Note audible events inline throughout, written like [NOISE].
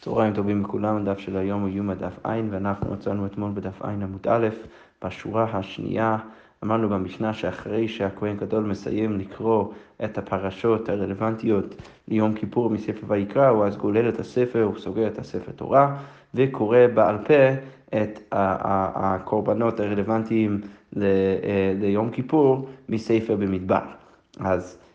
צהריים טובים לכולם, הדף של היום הוא יום הדף ע', ואנחנו מצאנו אתמול בדף ע' עמוד א', בשורה השנייה, אמרנו במשנה שאחרי שהכהן גדול מסיים לקרוא את הפרשות הרלוונטיות ליום כיפור מספר ויקרא, הוא אז גולל את הספר, הוא סוגר את הספר תורה, וקורא בעל פה את הקורבנות הרלוונטיים ליום כיפור מספר במדבר. אז אה, אה, אה,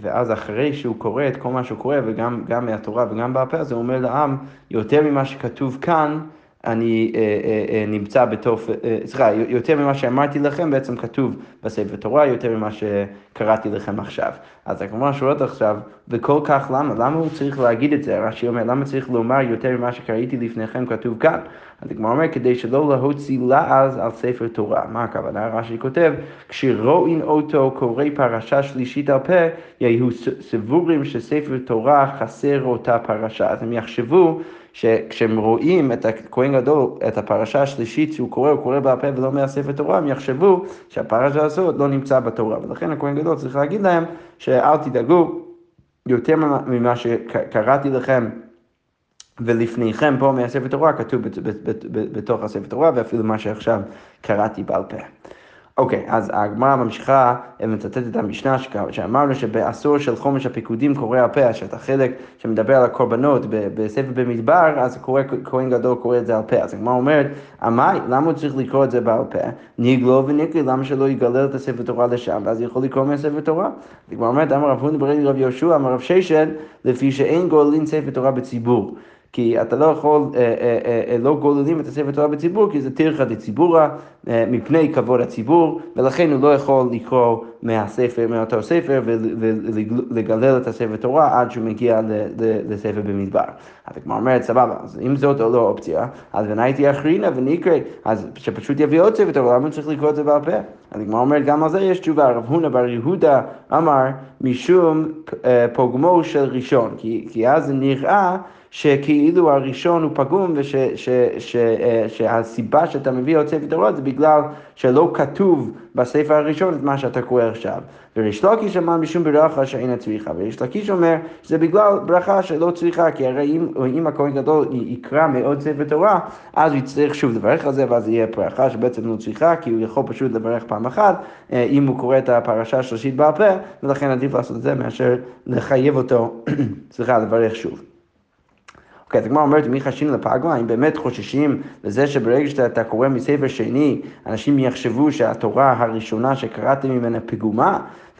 ואז אחרי שהוא קורא את כל מה שהוא קורא, וגם מהתורה וגם בעל פה, אז הוא אומר לעם, יותר ממה שכתוב כאן, אני אה, אה, אה, נמצא בתוך, אה, סליחה, יותר ממה שאמרתי לכם בעצם כתוב בספר תורה, יותר ממה שקראתי לכם עכשיו. אז הגמרא שואלת עכשיו, וכל כך למה? למה הוא צריך להגיד את זה? רש"י אומר, למה צריך לומר יותר ממה שקראתי לפניכם כתוב כאן? אז הגמרא אומר, כדי שלא להוציא לעז על ספר תורה. מה הכוונה? רש"י כותב, כשרואין אותו קורא פרשה שלישית על פה, יהיו סבורים שספר תורה חסר אותה פרשה. אז הם יחשבו שכשהם רואים את הכהן גדול, את הפרשה השלישית שהוא קורא, הוא קורא בעל פה ולא מהספר תורה, הם יחשבו שהפרשה הזאת לא נמצא בתורה. ולכן הכהן גדול צריך להגיד להם שאל תדאגו, יותר ממה שקראתי לכם ולפניכם פה מהספר תורה, כתוב בתוך הספר תורה, ואפילו מה שעכשיו קראתי בעל פה. אוקיי, okay, אז הגמרא ממשיכה ומצטטת את המשנה שאמרנו שבעשור של חומש הפיקודים קורא הפה, שאתה חלק שמדבר על הקורבנות בספר במדבר, אז קורא, כהן גדול קורא את זה על פה. אז הגמרא אומרת, עמאי, למה הוא צריך לקרוא את זה בעל פה? ניגלו וניקלי, למה שלא יגלל את הספר תורה לשם, ואז יכול לקרוא מהספר תורה? הגמרא אומרת, אמר רב הונא ברי רב יהושע, אמר רב ששן, לפי שאין גולין ספר תורה בציבור. כי אתה לא יכול, אה, אה, אה, לא גוללים את הספר תורה בציבור, כי זה טרחה דציבורה, מפני כבוד הציבור, ולכן הוא לא יכול לקרוא מהספר, מאותו ספר, ולגלל את הספר תורה עד שהוא מגיע לספר במדבר. אז הגמרא אומרת, סבבה, אז אם זאת לא אופציה, אז ונהייתי אחרינה ונקרא, אז שפשוט יביא עוד ספר תורה, למה הוא צריך לקרוא את זה בעל פה? אז הגמרא אומרת, גם על זה יש תשובה, רב הונא בר יהודה אמר, משום פוגמו של ראשון, כי, כי אז נראה שכאילו הראשון הוא פגום ושהסיבה שאתה מביא עוד ספר תורה זה בגלל שלא כתוב בספר הראשון את מה שאתה קורא עכשיו. וריש לקיש אמר משום ברכה שאין הצריכה, וריש לקיש אומר שזה בגלל ברכה שלא צריכה, כי הרי אם, אם הכהן גדול יקרא מעוד ספר תורה, אז הוא יצטרך שוב לברך על זה, ואז יהיה ברכה שבעצם לא צריכה, כי הוא יכול פשוט לברך פעם אחת, אה, אם הוא קורא את הפרשה השלישית בעל פה, ולכן עדיף לעשות את זה מאשר לחייב אותו, [COUGHS] סליחה, לברך שוב. אוקיי, אז הגמרא אומרת, מי חשינו לפגמה? אם באמת חוששים לזה שברגע שאתה קורא מספר שני, אנשים יחשבו שהתורה הראשונה שקראתם ממנה פגומה?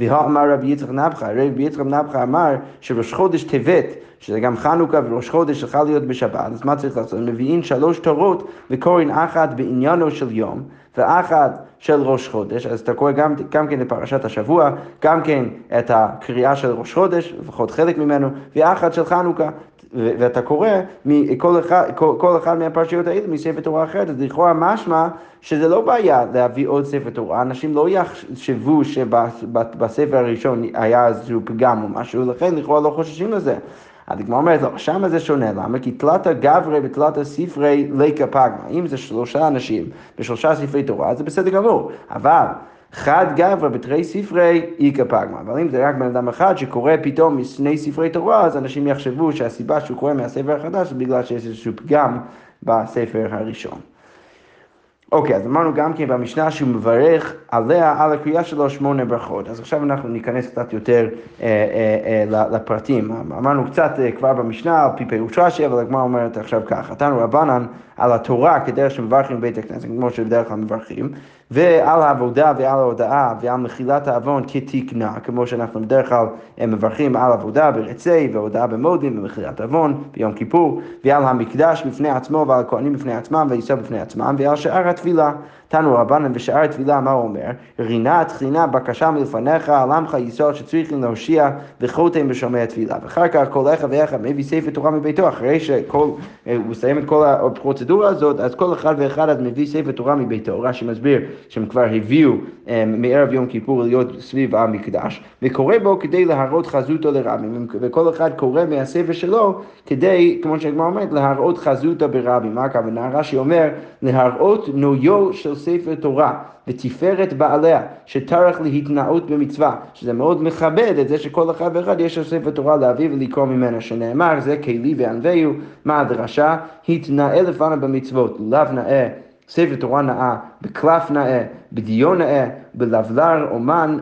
ואמר רבי יצחק נבחה, רבי יצחק נבחה אמר שראש חודש טבת, שזה גם חנוכה וראש חודש יכול להיות בשבת, אז מה צריך לעשות? מביאים שלוש תורות וקוראים אחת בעניינו של יום, ואחת של ראש חודש, אז אתה קורא גם, גם כן את פרשת השבוע, גם כן את הקריאה של ראש חודש, לפחות חלק ממנו, ואחת של חנוכה. ואתה קורא מכל אחד, כל, כל אחד מהפרשיות האלה מספר תורה אחרת, אז לכאורה משמע שזה לא בעיה להביא עוד ספר תורה, אנשים לא יחשבו שבספר הראשון היה איזשהו פגם או משהו, לכן לכאורה לא חוששים לזה. אז הגמרא אומרת, לא, שמה זה שונה, למה? כי תלתא גברי ותלתא ספרי ליקה פגמה. אם זה שלושה אנשים בשלושה ספרי תורה, זה בסדר גמור. אבל חד גברא בתרי ספרי איכא פגמא. אבל אם זה רק בן אדם אחד שקורא פתאום משני ספרי תורה, אז אנשים יחשבו שהסיבה שהוא קורא מהספר החדש זה בגלל שיש איזשהו פגם בספר הראשון. אוקיי, אז אמרנו גם כן במשנה שהוא מברך עליה, על הקריאה שלו שמונה ברכות. אז עכשיו אנחנו ניכנס קצת יותר אה, אה, אה, לפרטים. אמרנו קצת אה, כבר במשנה על פי פירוש רש"י, אבל הגמרא אומרת עכשיו ככה, תנו רבנן על התורה כדרך שמברכים בבית הכנסת, כמו שבדרך כלל מברכים, ועל העבודה ועל ההודעה ועל מחילת העוון כתקנה, כמו שאנחנו בדרך כלל אה, מברכים על עבודה ברצי והודעה במודים ומחילת עוון ביום כיפור, ועל המקדש בפני עצמו ועל הכהנים בפני עצמם וישראל בפני עצמם ועל שאר התפילה. תנו רבנן בשאר התפילה, מה הוא אומר? רינה תחינה בקשה מלפניך, על עמך יסוד שצריכים להושיע וחותם בשומע התפילה. ואחר כך כל אחד ואחד מביא ספר תורה מביתו, אחרי שהוא מסיים את כל הפרוצדורה הזאת, אז כל אחד ואחד אז מביא ספר תורה מביתו. רש"י מסביר שהם כבר הביאו מערב יום כיפור להיות סביב המקדש, וקורא בו כדי להראות חזותו לרבים, וכל אחד קורא מהספר שלו כדי, כמו שהגמרא אומרת, להראות חזותו ברבים. מה הכוונה? רש"י אומר, להראות נויו של ספר תורה. ותפארת בעליה, שטרח להתנאות במצווה, שזה מאוד מכבד את זה שכל אחד ואחד יש לו ספר תורה להביא ולקרוא ממנה, שנאמר זה כלי וענווהו, מה הדרשה? התנאה לפניו במצוות, לאו נאה. ספר תורה נאה, בקלף נאה, בדיון נאה, בלבלר אומן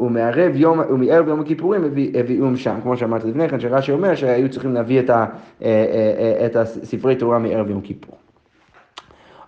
ומערב יום, ומערב יום הכיפורים הביאום שם, כמו שאמרתי לפני כן, שרש"י אומר שהיו צריכים להביא את, ה, את הספרי תורה מערב יום כיפור.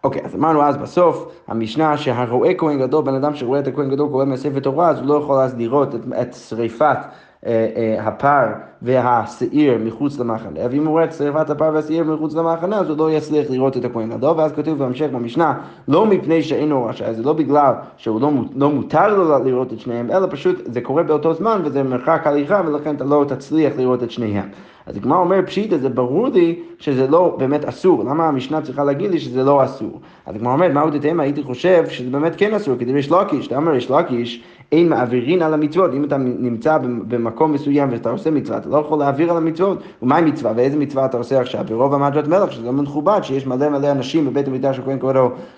אוקיי, אז אמרנו אז בסוף, המשנה שהרואה כהן גדול, בן אדם שרואה את הכהן גדול קורא מהספר תורה, אז הוא לא יכול אז לראות את, את שריפת אה, אה, הפר והשעיר מחוץ למחנה, ואם הוא רואה את שריפת הפר והשעיר מחוץ למחנה, אז הוא לא יצליח לראות את הכהן גדול, ואז כתוב בהמשך במשנה, לא מפני שאינו רשאי, זה לא בגלל שהוא לא, לא מותר לו לראות את שניהם, אלא פשוט זה קורה באותו זמן וזה מרחק הליכה, ולכן אתה לא תצליח לראות את שניהם. אז הגמרא אומר פשיטא, זה ברור לי שזה לא באמת אסור, למה המשנה צריכה להגיד לי שזה לא אסור? אז הגמרא אומרת, מהו דתימה, הייתי חושב שזה באמת כן אסור, כדי יש לקיש, אתה אומר יש לקיש, אין מעבירין על המצוות, אם אתה נמצא במקום מסוים ואתה עושה מצווה, אתה לא יכול להעביר על המצוות, ומה מצווה, ואיזה מצווה אתה עושה עכשיו? ברוב המדרת מלך, שזה לא מכובד, שיש מלא מלא אנשים בבית המקדש הכהן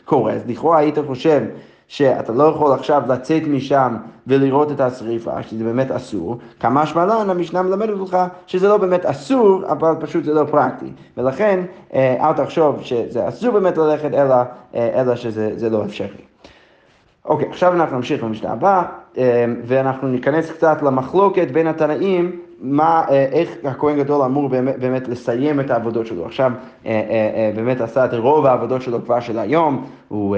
קורא, אז לכאורה היית חושב שאתה לא יכול עכשיו לצאת משם ולראות את השריפה, שזה באמת אסור, כמה שמלן המשנה מלמדת אותך שזה לא באמת אסור, אבל פשוט זה לא פרקטי. ולכן אה, אל תחשוב שזה אסור באמת ללכת, אלא, אה, אלא שזה לא אפשרי. אוקיי, עכשיו אנחנו נמשיך למשנה הבאה, אה, ואנחנו ניכנס קצת למחלוקת בין התנאים מה, אה, איך הכהן גדול אמור באמת, באמת לסיים את העבודות שלו. עכשיו אה, אה, באמת עשה את רוב העבודות שלו כבר של היום, הוא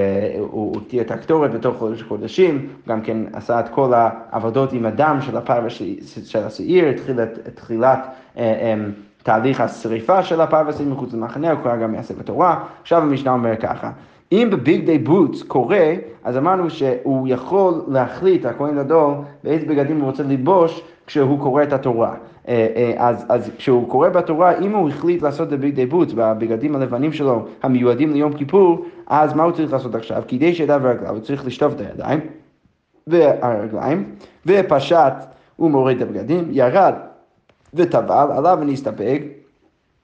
הותיר את הקטורת בתוך חודש חודשים, גם כן עשה את כל העבודות עם הדם של הפר ושל השעיר, התחיל את תחילת תהליך השריפה של הפר והשעיר מחוץ למחנה, הוא קרא גם מהספר תורה. עכשיו המשנה אומר ככה, אם בביג דיי בוטס קורה, אז אמרנו שהוא יכול להחליט, הכהן גדול, באיזה בגדים הוא רוצה ללבוש כשהוא קורא את התורה. אה, אה, אז, אז כשהוא קורא בתורה, אם הוא החליט לעשות את בוטס בבגדים הלבנים שלו המיועדים ליום כיפור, אז מה הוא צריך לעשות עכשיו? כדי שידיו ורגליו, הוא צריך לשטוף את הידיים והרגליים, ופשט ומוריד את הבגדים, ירד וטבל, עליו ונסתפק.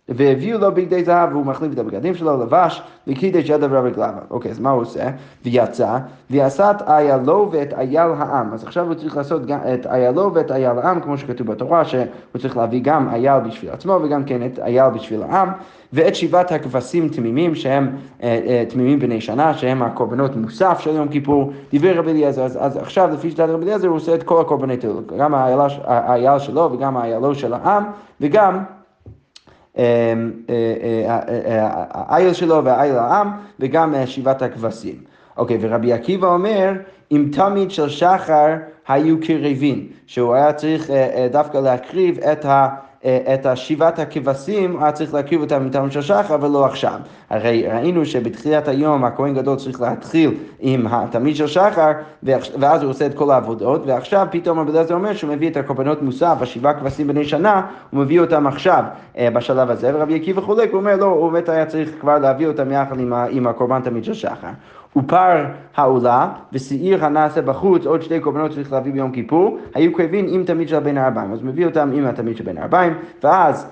והביאו לו בגדי זהב והוא מחליף את הבגדים שלו, לבש וקידש ידיו ורגליו. אוקיי, אז מה הוא עושה? ויצא, ועשה את איילו ואת אייל העם. אז עכשיו הוא צריך לעשות גם את איילו ואת אייל העם, כמו שכתוב בתורה, שהוא צריך להביא גם אייל בשביל עצמו וגם כן את אייל בשביל העם, ואת שבעת הכבשים תמימים, שהם אה, אה, תמימים בני שנה, שהם הקורבנות מוסף של יום כיפור. דיבר רבי אליעזר, אז, אז עכשיו לפי שיטת רבי אליעזר הוא עושה את כל הקורבנות האלו, גם האייל שלו וגם האיילו של העם, וגם האייל שלו והאייל העם וגם שבעת הכבשים. אוקיי, ורבי עקיבא אומר, אם תמיד של שחר היו קרבים, שהוא היה צריך דווקא להקריב את ה... את שבעת הכבשים, היה צריך להקריב אותם מטעם של שחר, אבל לא עכשיו. הרי ראינו שבתחילת היום הכהן גדול צריך להתחיל עם התמיד של שחר, ואז הוא עושה את כל העבודות, ועכשיו פתאום רבי אליעזר אומר שהוא מביא את הקורבנות מוסף, השבעה כבשים בני שנה, הוא מביא אותם עכשיו אה, בשלב הזה, ורבי עקיבא חולק, הוא אומר לא, הוא באמת היה צריך כבר להביא אותם יחד עם, עם הקורבן תמיד של שחר. ופר העולה ושעיר הנעשה בחוץ, עוד שתי קורבנות צריך להביא ביום כיפור, היו קרבים עם תמיד של בין הארבעים. אז מביא אותם עם התמיד של בין הארבעים, ואז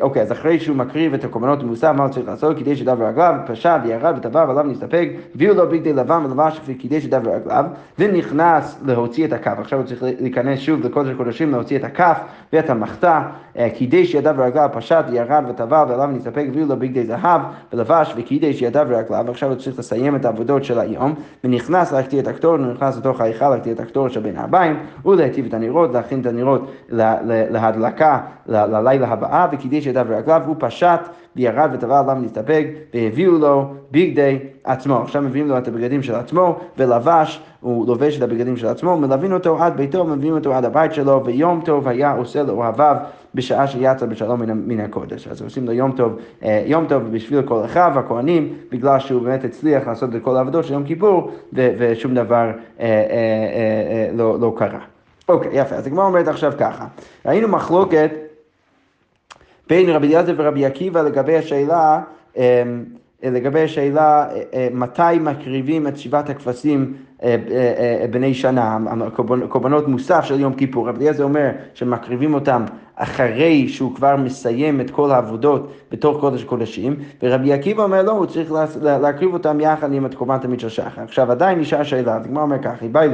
אוקיי, אז אחרי שהוא מקריב את הקורבנות המוסף, מה הוא צריך לעשות? קידש ידיו ורגליו, פשע וירד וטבע ועליו נסתפק, הביאו לו בגדי לבן ולבש וקידש ידיו ורגליו, ונכנס להוציא את הכף. עכשיו הוא צריך להיכנס שוב לקודש הקודשים, להוציא את הכף ואת המחתה, אה, קידש ידיו ורגליו, פשט וירד וטבע ועליו נסתפק, הביאו לו בגדי זהב ולבש וקידש ידיו ורגליו, ועכשיו הוא צריך לסיים את העבודות של היום, ונכנס להקטיר את הקטורת, ונכנס לתוך ההיכל להקטיר את הקטורת של בין הארבעים, ולהטיב את הנרות, להכין את הנרות להדלקה ללילה הבאה. ראה וקידש ידיו ורגליו, הוא פשט וירד וטבע עליו להסתפק, והביאו לו בגדי עצמו. עכשיו מביאים לו את הבגדים של עצמו, ולבש, הוא לובש את הבגדים של עצמו, מלווים אותו עד ביתו, מביאים אותו עד הבית שלו, ויום טוב היה עושה לאוהביו בשעה שיצא בשלום מן, מן הקודש. אז עושים לו יום טוב, אה, יום טוב בשביל כל אחיו, הכהנים, בגלל שהוא באמת הצליח לעשות את כל העבודות של יום כיפור, ו- ושום דבר אה, אה, אה, אה, לא, לא קרה. אוקיי, יפה, אז הגמרא אומרת עכשיו ככה, ראינו מחלוקת בין רבי אליעזר ורבי עקיבא לגבי השאלה אמ, לגבי השאלה מתי מקריבים את שבעת הכבשים בני שנה, קורבנות מוסף של יום כיפור. רבי אליעזר אומר שמקריבים אותם אחרי שהוא כבר מסיים את כל העבודות בתוך קודש קודשים, ורבי עקיבא אומר לא, הוא צריך להקריב אותם יחד עם הקורבן תמיד של שחר. עכשיו עדיין נשאר שאלה, הגמרא אומר ככה, היבאי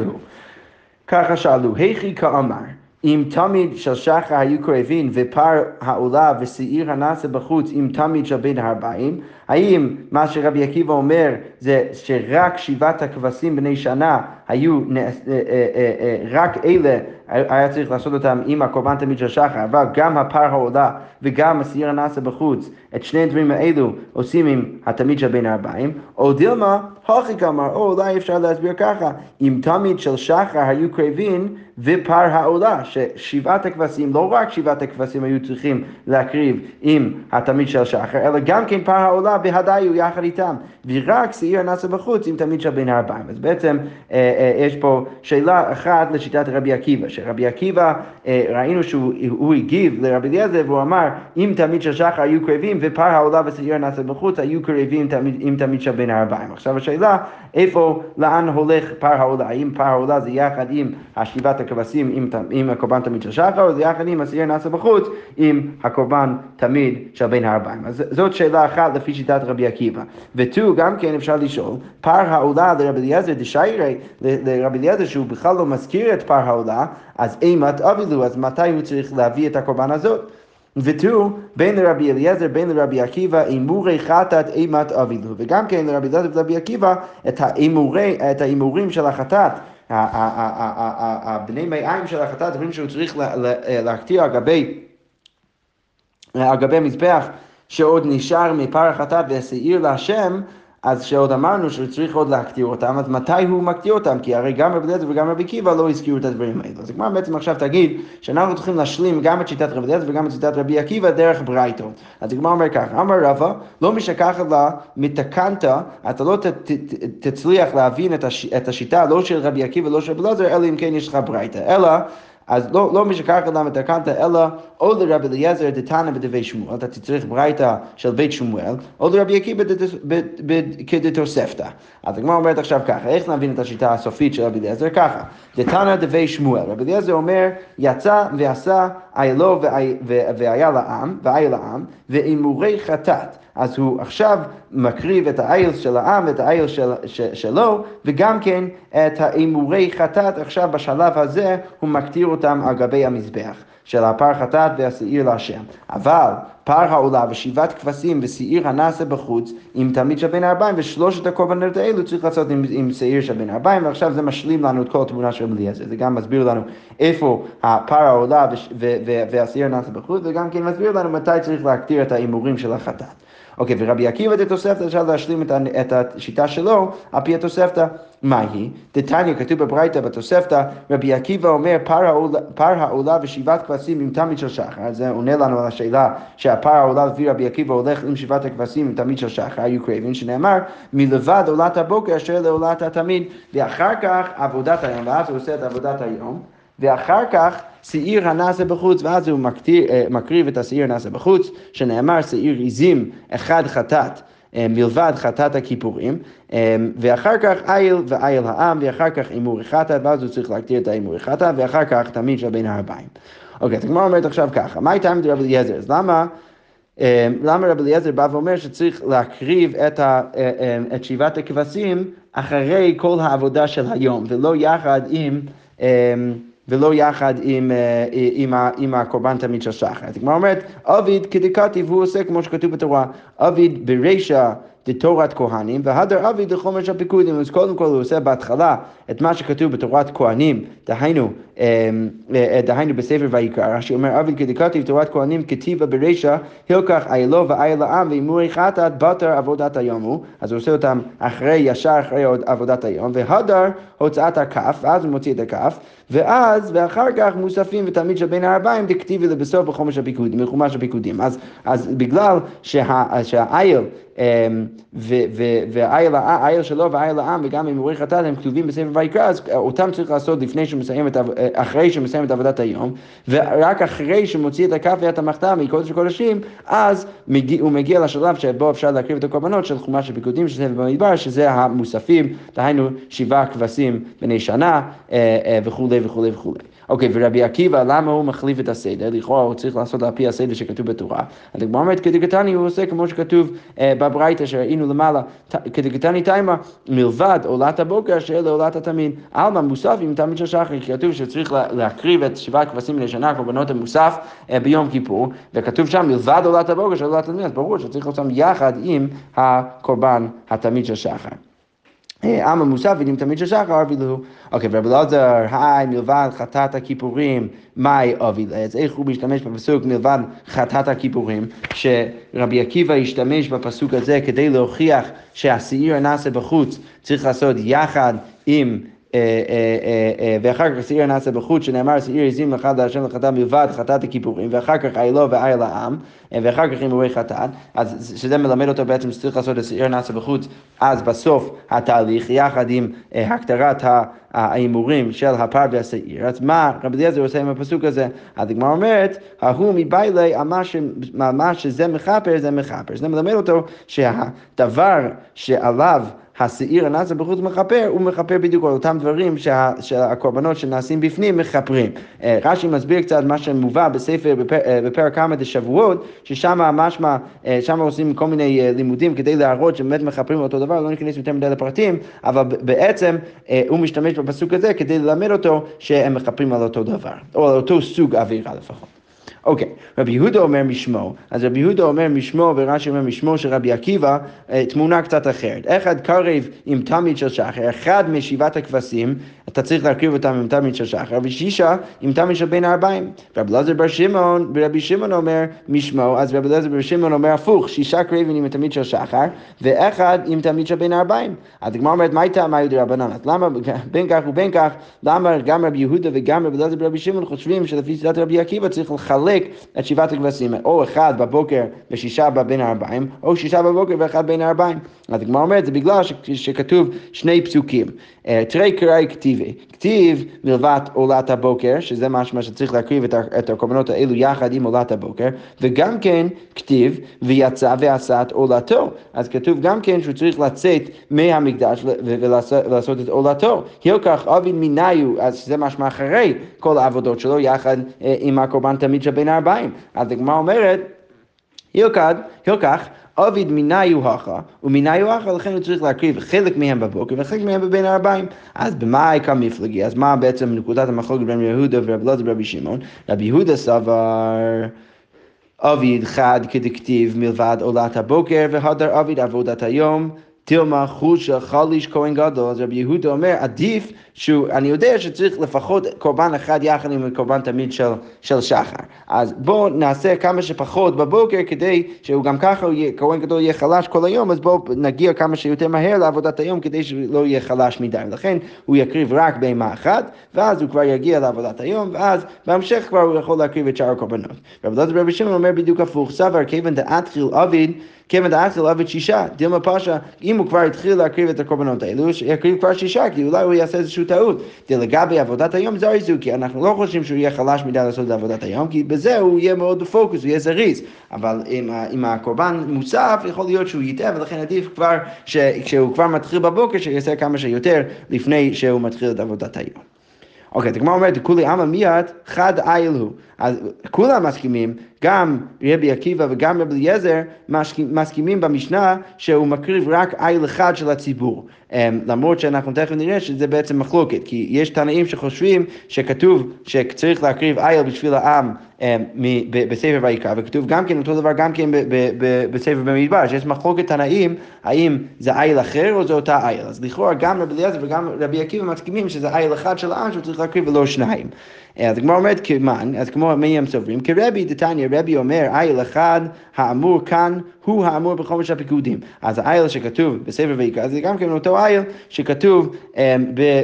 ככה שאלו, היכי כאמר אם תמיד של שחר היו קרבים ופר העולה ושעיר הנאצה בחוץ אם תמיד של בין הארבעים, האם מה שרבי עקיבא אומר זה שרק שבעת הכבשים בני שנה היו, אה, אה, אה, רק אלה היה צריך לעשות אותם עם הקורבן תמיד של שחר, אבל גם הפר העולה וגם השעיר הנאצה בחוץ, את שני הדברים האלו עושים עם התמיד של בין הארבעים, או דילמה, הוכיק אמר, או אולי אפשר להסביר ככה, אם תמיד של שחר היו קרבים ופר העולה, ששבעת הכבשים, לא רק שבעת הכבשים היו צריכים להקריב עם התמיד של שחר, אלא גם כן פר העולה בהדיו יחד איתם, ורק שעיר הנאצה בחוץ עם תמיד של בין הארבעים. אז בעצם אה, אה, יש פה שאלה אחת לשיטת רבי עקיבא, שרבי עקיבא, אה, ראינו שהוא הגיב לרבי אליעזר והוא אמר, אם תמיד של שחר היו קרבים ופר העולה ושעיר הנאצה בחוץ היו קרבים עם תמיד של בין הארבעים. עכשיו השאלה, איפה, לאן הולך פר העולה? האם פר העולה זה יחד עם השבעת הכבשים עם, עם הקורבן תמיד של שחר, או זה יחד עם השעיר הנאצה בחוץ עם הקורבן תמיד של בין הארבעים. אז זאת שאלה אחת לפי שיטת רבי עקיבא. ותו, גם כן אפשר לשאול, פר העולה לרבי אליעזר דשיירי, לרבי אליעזר שהוא בכלל לא מזכיר את פר העולה, אז אימת אבילו, אז מתי הוא צריך להביא את הקורבן הזאת? ותו בין לרבי אליעזר בין לרבי עקיבא הימורי חטאת אימת אבילו וגם כן לרבי אליעזר ולרבי עקיבא את ההימורים של החטאת הבני מעיים של החטאת, דברים שהוא צריך להקטיר על גבי המזבח שעוד נשאר מפר החטאת והשעיר להשם אז שעוד אמרנו שצריך עוד להקטיר אותם, אז מתי הוא מקטיר אותם? כי הרי גם רבי אליעזר וגם רבי עקיבא לא הזכירו את הדברים האלה. אז הגמרא בעצם עכשיו תגיד שאנחנו צריכים להשלים גם את שיטת רבי אליעזר וגם את שיטת רבי עקיבא דרך ברייתו. אז הגמרא אומר ככה, אמר רבא, לא משכחת לה מתקנת, אתה לא ת, ת, ת, תצליח להבין את, הש, את השיטה לא של רבי עקיבא ולא של רבי אליעזר, אלא אם כן יש לך ברייתא. אלא אז לא, לא משכח את הקנטה, אלא או לרבי אליעזר דתנא בדבי שמואל, אתה צריך ברייתא של בית שמואל, או לרבי עקיבא כדתוספתא. אז הגמרא אומרת עכשיו ככה, איך נבין את השיטה הסופית של רבי אליעזר? ככה, דתנא דבי שמואל, רבי אליעזר אומר, יצא ועשה איילו והיה לעם, והיה לעם, והימורי חטאת. אז הוא עכשיו מקריב את האיל של העם ואת האיל של, של, שלו, וגם כן את ההימורי חטאת, עכשיו בשלב הזה הוא מקטיר אותם על גבי המזבח. של הפר חטאת והשעיר להשם. אבל פר העולה ושבעת כבשים ושעיר הנעשה בחוץ עם תמיד של בין הארבעים ושלושת הקורבנות האלו צריך לעשות עם, עם שעיר של בין הארבעים ועכשיו זה משלים לנו את כל התמונה של אליעזר. זה גם מסביר לנו איפה הפר העולה והשעיר הנעשה בחוץ וגם כן מסביר לנו מתי צריך להקטיר את ההימורים של החטאת. אוקיי, ורבי עקיבא דתוספתא אפשר להשלים את השיטה שלו על פי התוספתא. מהי? דתניא כתוב בברייתא בתוספתא, רבי עקיבא אומר פר העולה ושבעת כבשים עם תמיד של שחר. זה עונה לנו על השאלה שהפר העולה לפי רבי עקיבא הולך עם שבעת הכבשים עם תמיד של שחר, היו קרבים, שנאמר מלבד עולת הבוקר אשר לעולת התמיד, ואחר כך עבודת היום, ואז הוא עושה את עבודת היום. ואחר כך שעיר הנעשה בחוץ, ואז הוא מקטיר, אה, מקריב את השעיר הנעשה בחוץ, שנאמר שעיר עיזים אחד חטאת. אה, מלבד חטאת הכיפורים, אה, ואחר כך איל ואיל העם, ואחר כך הימור חטאת, ואז הוא צריך להקטיר את ההימור חטאת, ואחר כך תמיד של בין הארבעים. אוקיי, אז הגמרא אומרת עכשיו ככה, מה הייתה עם רבי אליעזר? אז למה... למה רבי אליעזר בא ואומר שצריך להקריב את, ה, את שבעת הכבשים אחרי כל העבודה של היום, ולא יחד עם... ולא יחד עם, אה, עם, עם, עם הקורבן תמיד של שחר. אז הגמרא אומרת, אביד כדקטיב הוא עושה כמו שכתוב בתורה, אביד ברישא דתורת כהנים, והדר אבי דחומר של פיקודים. אז קודם כל הוא עושה בהתחלה את מה שכתוב בתורת כהנים, דהיינו, אה, דהיינו בספר ויקרא, רש"י אומר, אבי כדכתיב תורת כהנים כתיבה ברישא, הילקח איילו ואיל העם והימורי חטאת בתר עבודת היום הוא, אז הוא עושה אותם אחרי, ישר אחרי עבודת היום, והדר הוצאת הכף, ואז הוא מוציא את הכף, ואז, ואחר כך מוספים ותלמיד של בין הארבעים דכתיבי לבסוף בחומש הפיקודים, בחומש הפיקודים. אז, אז בגלל שה, שהאיל אמ, והאיל שלו והאיל העם וגם עם עורך חטאת הם כתובים בספר ויקרא, אז אותם צריך לעשות לפני שהוא מסיים את, אחרי שהוא מסיים את עבודת היום, ורק אחרי שהוא מוציא את הכף ואת המחתה מקודש הקודשים, אז מגיע, הוא מגיע לשלב שבו אפשר להקריב את הקורבנות של חומש הפיקודים שזה במדבר, שזה המוספים, דהיינו שבעה כבשים בני שנה וכולי וכולי וכולי. אוקיי, ורבי עקיבא, למה הוא מחליף את הסדר? לכאורה הוא צריך לעשות על פי הסדר שכתוב בתורה. אז הגמרא אומרת, כדגתני הוא עושה כמו שכתוב אה, בברייתא שראינו למעלה, כדגתני תימה, מלבד עולת הבוקר שאלה עולת התמין. עלמא מוסף עם תמיד של שחר, כתוב שצריך להקריב את שבעת כבשים לשנה, קורבנות המוסף אה, ביום כיפור, וכתוב שם מלבד עולת הבוקר של עולת התמין, אז ברור שצריך לעשות יחד עם הקורבן התמיד של שחר. עם המוסף ודין תמיד של שחר אבילו. אוקיי, ורבי אלעזר, היי, מלבד חטאת הכיפורים, מאי אבילה? אז איך הוא משתמש בפסוק מלבד חטאת הכיפורים, שרבי עקיבא השתמש בפסוק הזה כדי להוכיח שהשעיר הנעשה בחוץ צריך לעשות יחד עם אה, אה, אה, ואחר כך שעיר נעשה בחוץ, שנאמר שעיר עזים לך להשם לחטא מלבד חטאת הכיפורים, ואחר כך איילו ואיל העם, ואחר כך הימורי חטאת, אז שזה מלמד אותו בעצם שצריך לעשות את שעיר נעשה בחוץ, אז בסוף התהליך, יחד עם הקטרת ההימורים של הפר והשעיר. אז מה רבי אליעזר עושה עם הפסוק הזה? אז הגמרא אומרת, ההוא מביילי, מה שזה מכפר זה מכפר. זה מלמד אותו שהדבר שעליו השעיר הנעשה בחוץ מכפר, הוא מכפר בדיוק על אותם דברים שה, שהקורבנות שנעשים בפנים מכפרים. אה, רש"י מסביר קצת מה שמובא בספר אה, בפרק כמה דשבועות, ששם משמע, אה, שם עושים כל מיני לימודים כדי להראות שבאמת מכפרים אותו דבר, לא ניכנס יותר מדי לפרטים, אבל בעצם הוא משתמש בפסוק הזה כדי ללמד אותו שהם מכפרים על אותו דבר, או על אותו סוג עבירה לפחות. אוקיי, רבי יהודה אומר משמו, אז רבי יהודה אומר משמו ורש"י אומר משמו של רבי עקיבא, אה, תמונה קצת אחרת. אחד קרב עם תמיד של שחר, אחד משבעת הכבשים, אתה צריך להקריב אותם עם תמיד של שחר, ושישה עם תמיד של בין הארבעים. רבי אלעזר בר שמעון, ורבי שמעון אומר משמו, אז רבי אלעזר בר שמעון אומר הפוך, שישה קריבים עם תמיד של שחר, ואחד עם תמיד של בין הארבעים. אז הגמרא אומרת, מה הייתה מה יודע רבנן? אז למה בין כך ובין כך, למה גם רבי יהודה וגם רבי אלעזר ורבי שמעון חושבים שלפי שיטת רבי עקיבא צריך לחלק לחלק את שבעת הכבשים, או אחד בבוקר ושישה בין הארבעים, או שישה בבוקר ואחד בין הארבעים. אז הגמרא אומרת, זה בגלל שכתוב שני פסוקים. אה, תראי קראי כתיבי, כתיב מלבד עולת הבוקר, שזה משמע שצריך להקריב את הקורבנות האלו יחד עם עולת הבוקר, וגם כן כתיב ויצא ועשה את עולתו. אז כתוב גם כן שהוא צריך לצאת מהמקדש ולעשות את עולתו. הילקח אבין מיניו, אז זה משמע אחרי כל העבודות שלו, יחד אה, עם הקורבן תמיד של בין הארבעים. אז הגמרא אומרת, הילקח, הילקח עביד מיניו הכה, ומיניו הכה, לכן הוא צריך להקריב חלק מהם בבוקר וחלק מהם בבין הארבעים. אז במה העיקר מפלגי? אז מה בעצם נקודת המחלוקת בין יהודה ורבי אלעזר ורבי שמעון? רבי יהודה סבר... עביד חד כדכתיב מלבד עולת הבוקר, והדר עביד עבודת היום. תלמה חושה חליש כהן גדול, אז רבי יהודה אומר, עדיף שהוא, אני יודע שצריך לפחות קורבן אחד יחד עם קורבן תמיד של, של שחר. אז בואו נעשה כמה שפחות בבוקר כדי שהוא גם ככה, כהן גדול יהיה חלש כל היום, אז בואו נגיע כמה שיותר מהר לעבודת היום כדי שלא יהיה חלש מדי. לכן הוא יקריב רק בהמה אחת, ואז הוא כבר יגיע לעבודת היום, ואז בהמשך כבר הוא יכול להקריב את שאר הקורבנות. רבי דוד רבי שמעון אומר בדיוק הפוך, סבר כיוון דאתחיל עביד כיוון דאתחיל עביד שישה, דילמה פשע, אם הוא כבר התחיל להקריב את הקורבנות האלו, יקריב כבר שישה, כי אולי הוא יעשה איזשהו טעות. לגבי עבודת היום זה הריזו, כי אנחנו לא חושבים שהוא יהיה חלש מדי לעשות את עבודת היום, כי בזה הוא יהיה מאוד בפוקוס, הוא יהיה זריז. אבל אם, אם הקורבן מוסף, יכול להיות שהוא יטעה, ולכן עדיף כבר, כשהוא כבר מתחיל בבוקר, שיעשה כמה שיותר לפני שהוא מתחיל את עבודת היום. אוקיי, אז הגמרא אומרת, כולי עמא מיד חד איל הוא. אז כולם מסכימים, גם רבי עקיבא וגם רבי אליעזר מסכימים במשנה שהוא מקריב רק איל אחד של הציבור. אמ, למרות שאנחנו תכף נראה שזה בעצם מחלוקת, כי יש תנאים שחושבים שכתוב שצריך להקריב איל בשביל העם אמ, בספר ויקרא, וכתוב גם כן אותו דבר גם כן בספר במדבר, שיש מחלוקת תנאים, האם זה איל אחר או זה אותה איל. אז לכאורה גם רבי אליעזר וגם רבי עקיבא מסכימים שזה איל אחד של העם שהוא צריך להקריב ולא שניים. אז הגמרא אומרת כמן, אז כמו מי הם סוברים, כרבי דתניא, רבי אומר, איל אחד האמור כאן הוא האמור בחומש הפיקודים. אז האיל שכתוב בספר ויקרא זה גם כן אותו איל שכתוב um,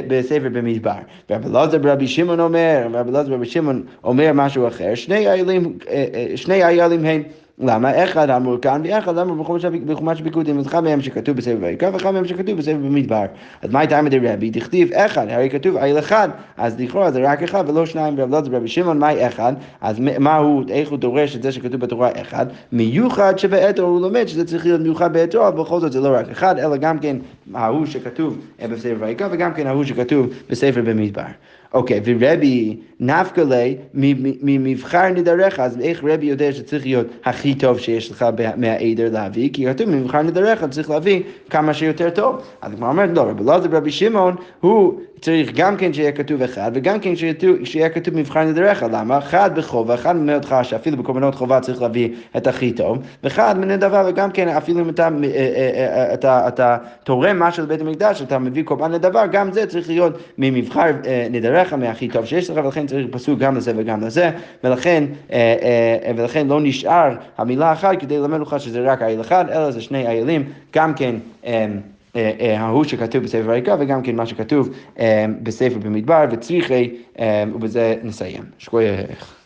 בספר במדבר. ורבי אלעזר ברבי שמעון אומר, רבי אלעזר ברבי שמעון אומר משהו אחר, שני איילים, אה, אה, שני איילים הם למה? אחד אמרו כאן ואחד אמרו בחומש פיקודים, אז אחד מהם שכתוב בספר ויקרא ואחד מהם שכתוב בספר במדבר. אז מה הייתה מדי רבי? דכתיב אחד, הרי כתוב איל אחד, אז לכאורה זה רק אחד ולא שניים, ורב לא זה רבי שמעון, מהי אחד? אז מה הוא, איך הוא דורש את זה שכתוב בתורה אחד? מיוחד שבעתו הוא לומד שזה צריך להיות מיוחד בעתו, אבל בכל זאת זה לא רק אחד, אלא גם כן ההוא שכתוב בספר ויקרא וגם כן ההוא שכתוב בספר במדבר. אוקיי, ורבי נפקא ליה ממבחר נדריך, אז איך רבי יודע שצריך להיות הכי טוב שיש לך מהעדר להביא? כי כתוב ממבחר נדריך צריך להביא כמה שיותר טוב. אז הגמרא אומרת, לא, רבי אלעזר ורבי שמעון, הוא צריך גם כן שיהיה כתוב אחד, וגם כן שיהיה כתוב מבחר נדריך. למה? אחד בחובה, אחד ממאותך, שאפילו בקורבנות חובה צריך להביא את הכי טוב, ואחד מנדבה, וגם כן אפילו אם אתה, אה, אה, אה, אתה, אתה תורם משהו לבית המקדש, אתה מביא קורבן נדבה, גם זה צריך להיות ממבחר נדריך, מהכי טוב שיש לך, ולכן צריך פסוק גם לזה וגם לזה, ולכן, ולכן לא נשאר המילה אחת כדי ללמד לך שזה רק אייל אחד, אלא זה שני איילים, גם כן ההוא שכתוב בספר ויקרא וגם כן מה שכתוב בספר במדבר וצריכי, ובזה נסיים. שכוייך.